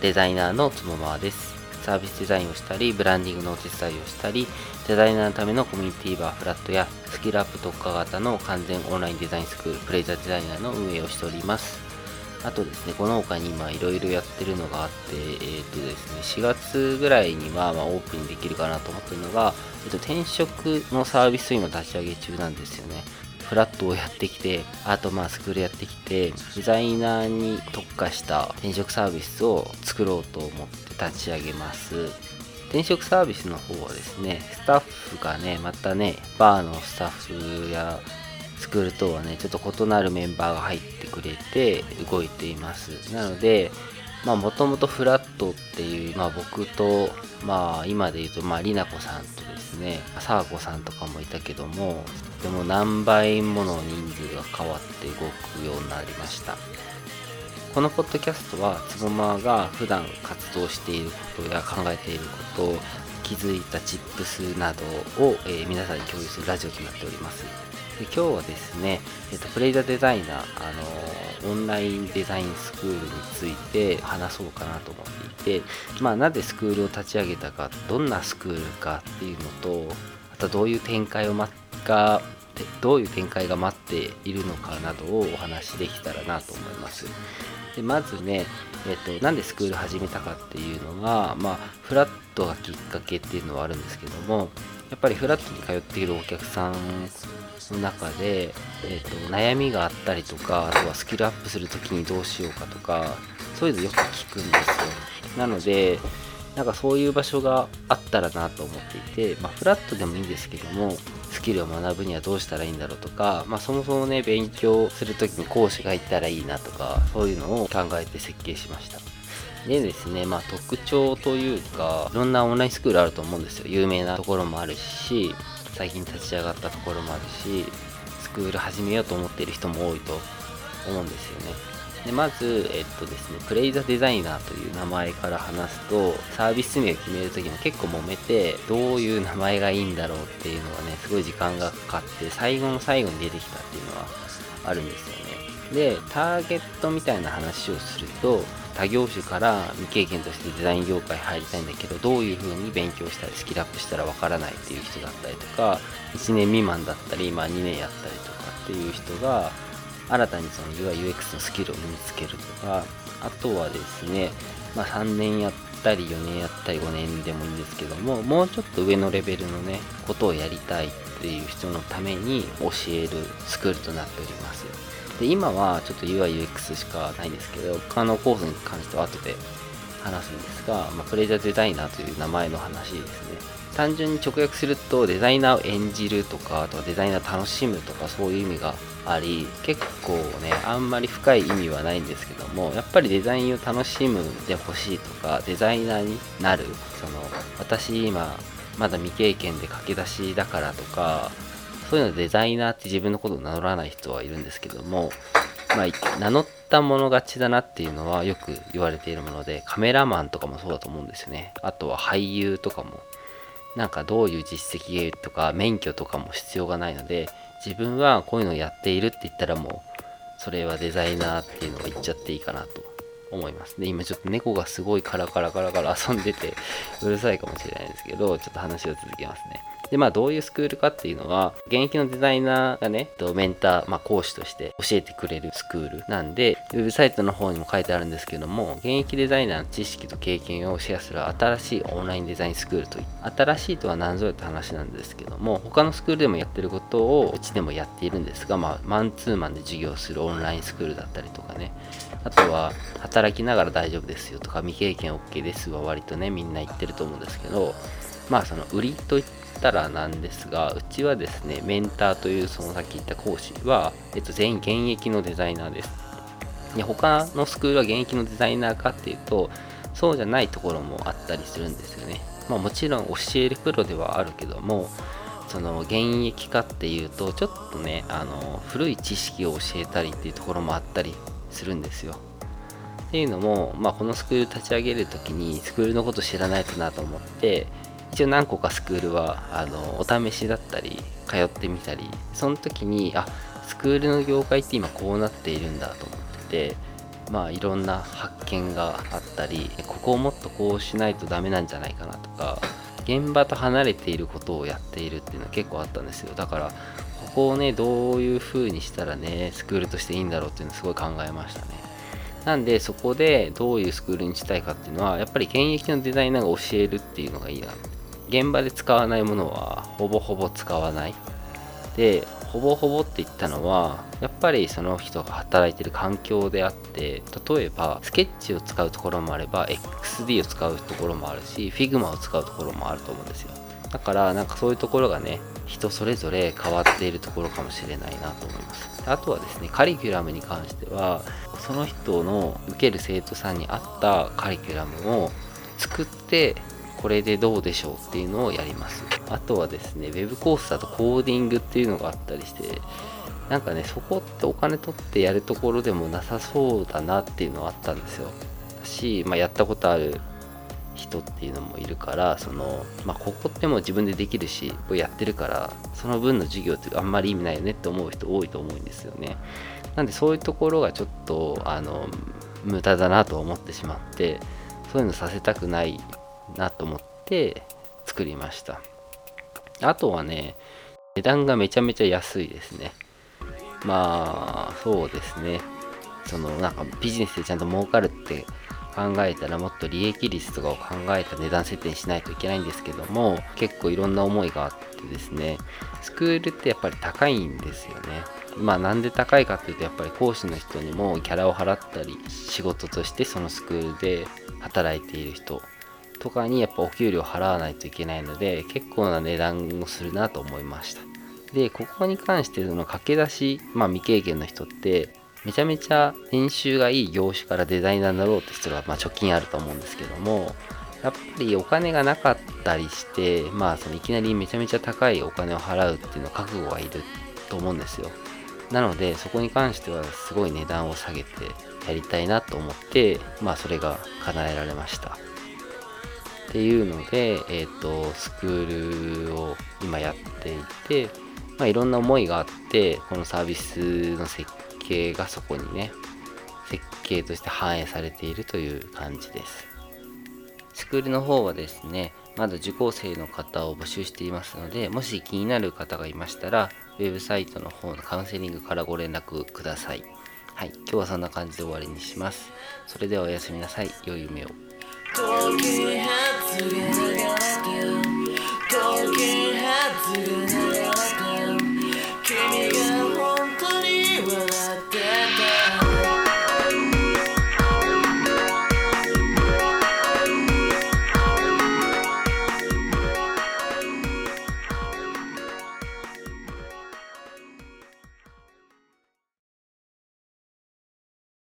デザイナーのつもまわですサービスデザインをしたりブランディングのお手伝いをしたりデザイナーのためのコミュニティバーフラットやスキルアップ特化型の完全オンラインデザインスクールプレイザーデザイナーの運営をしておりますあとですね、この他に今いろいろやってるのがあって、えっ、ー、とですね、4月ぐらいにはまオープンできるかなと思ってるのが、えっ、と、転職のサービスを今立ち上げ中なんですよね。フラットをやってきて、あとまあスクールやってきて、デザイナーに特化した転職サービスを作ろうと思って立ち上げます。転職サービスの方はですね、スタッフがね、またね、バーのスタッフやスクールとはね、ちょっと異なるメンバーが入ってくれて動いています。なので、まあもともとフラットっていう、まあ僕と、まあ今で言うと、まありなこさんとですね、さあこさんとかもいたけども、でも何倍もの人数が変わって動くようになりました。このポッドキャストはつぼまが普段活動していることや考えていること気づいたチップスなどを、えー、皆さんに共有するラジオとなっております。で今日はですね、えっと、プレイザデザイナー、あのオンラインデザインスクールについて話そうかなと思っていて、まあ、なぜスクールを立ち上げたか、どんなスクールかっていうのと、あとどういう展開を待がどういう展開が待っているのかなどをお話しできたらなと思います。でまずね、えっと、なんでスクール始めたかっていうのが、まあ、フラットがきっかけっていうのはあるんですけども、やっぱりフラットに通っているお客さんの中で、えーと、悩みがあったりとかあとはスキルアップする時にどうしようかとかそういうのよく聞くんですよなのでなんかそういう場所があったらなと思っていて、まあ、フラットでもいいんですけどもスキルを学ぶにはどうしたらいいんだろうとか、まあ、そもそもね勉強する時に講師がいたらいいなとかそういうのを考えて設計しましたでですね、まあ特徴というか、いろんなオンラインスクールあると思うんですよ。有名なところもあるし、最近立ち上がったところもあるしスクール始めようと思っている人も多いと思うんですよねでまず、えっとですね、プレイザデザイナーという名前から話すと、サービス名を決めるときも結構揉めて、どういう名前がいいんだろうっていうのがね、すごい時間がかかって、最後の最後に出てきたっていうのはあるんですよね。で、ターゲットみたいな話をすると、他業種から未経験としてデザイン業界入りたいんだけどどういう風に勉強したりスキルアップしたらわからないっていう人だったりとか1年未満だったり、まあ、2年やったりとかっていう人が新たにその UIUX のスキルを身につけるとかあとはですね、まあ、3年やったり4年やったり5年でもいいんですけどももうちょっと上のレベルのねことをやりたいっていう人のために教えるスクールとなっております。で今はちょっと UIUX しかないんですけど他のコースに関しては後で話すんですが、まあ、プレイザーデザイナーという名前の話ですね。単純に直訳するとデザイナーを演じるとかあとはデザイナー楽しむとかそういう意味があり結構ねあんまり深い意味はないんですけどもやっぱりデザインを楽しむでほしいとかデザイナーになるその私今まだ未経験で駆け出しだからとかそういうのデザイナーって自分のことを名乗らない人はいるんですけども、まあ、名乗ったもの勝ちだなっていうのはよく言われているもので、カメラマンとかもそうだと思うんですよね。あとは俳優とかも、なんかどういう実績とか免許とかも必要がないので、自分はこういうのをやっているって言ったらもう、それはデザイナーっていうのを言っちゃっていいかなと思います。で、今ちょっと猫がすごいカラカラカラカラ遊んでて うるさいかもしれないですけど、ちょっと話を続けますね。で、まあどういうスクールかっていうのは、現役のデザイナーがね、メンター、まあ講師として教えてくれるスクールなんで、ウェブサイトの方にも書いてあるんですけども、現役デザイナーの知識と経験をシェアする新しいオンラインデザインスクールという、新しいとは何ぞやって話なんですけども、他のスクールでもやってることをうちでもやっているんですが、まあマンツーマンで授業するオンラインスクールだったりとかね、あとは働きながら大丈夫ですよとか未経験 OK ですは割とねみんな言ってると思うんですけどまあその売りといったらなんですが、うちはですね、メンターというそのさっき言った講師は、えっと、全員現役のデザイナーです。で他のスクールは現役のデザイナーかっていうと、そうじゃないところもあったりするんですよね。まあもちろん教えるプロではあるけども、その現役かっていうと、ちょっとね、あの、古い知識を教えたりっていうところもあったりするんですよ。っていうのも、まあ、このスクール立ち上げるときにスクールのこと知らないとなと思って一応何個かスクールはあのお試しだったり通ってみたりその時にあスクールの業界って今こうなっているんだと思っててまあいろんな発見があったりここをもっとこうしないとダメなんじゃないかなとか現場と離れていることをやっているっていうのは結構あったんですよ。だからここをねどういう風にしたらねスクールとしていいんだろうっていうのをすごい考えましたね。なんでそこでどういうスクールにしたいかっていうのはやっぱり現役のデザイナーが教えるっていうのがいいな。現場で使わないものはほぼほぼ使わない。でほぼほぼって言ったのはやっぱりその人が働いてる環境であって例えばスケッチを使うところもあれば XD を使うところもあるし Figma を使うところもあると思うんですよ。だからなんかそういうところがね人それぞれ変わっているところかもしれないなと思います。あとはですねカリキュラムに関してはその人の受ける生徒さんに合ったカリキュラムを作ってこれでどうでしょうっていうのをやります。あとはですね Web コースだとコーディングっていうのがあったりしてなんかねそこってお金取ってやるところでもなさそうだなっていうのはあったんですよ。だし、まあ、やったことある人っていうのもいるからその、まあ、ここってもう自分でできるしやってるからその分の授業ってあんまり意味ないよねって思う人多いと思うんですよね。なんでそういうところがちょっとあの無駄だなと思ってしまってそういうのさせたくないなと思って作りました。あとはね値段がめちゃめちゃ安いですね。まあそうですね。そのなんかビジネスでちゃんと儲かるって考えたらもっと利益率とかを考えた値段設定にしないといけないんですけども結構いろんな思いがあってですね。スクールってやっぱり高いんですよね。まあなんで高いかっていうとやっぱり講師の人にもギャラを払ったり仕事としてそのスクールで働いている人とかにやっぱお給料払わないといけないので結構な値段をするなと思いました。でここに関してその駆け出し、まあ、未経験の人ってめちゃめちゃ年収がいい業種からデザイナーになろうって人がまあ貯金あると思うんですけどもやっぱりお金がなかったりしてまあそのいきなりめちゃめちゃ高いお金を払うっていうの覚悟がいると思うんですよ。なのでそこに関してはすごい値段を下げてやりたいなと思ってまあそれが叶えられました。っていうので、えっ、ー、と、スクールを今やっていて、まあ、いろんな思いがあって、このサービスの設計がそこにね、設計として反映されているという感じです。スクールの方はですね、まだ受講生の方を募集していますので、もし気になる方がいましたら、ウェブサイトの方のカウンセリングからご連絡ください。はい、今日はそんな感じで終わりにします。それではおやすみなさい。良い夢を。Talking heads.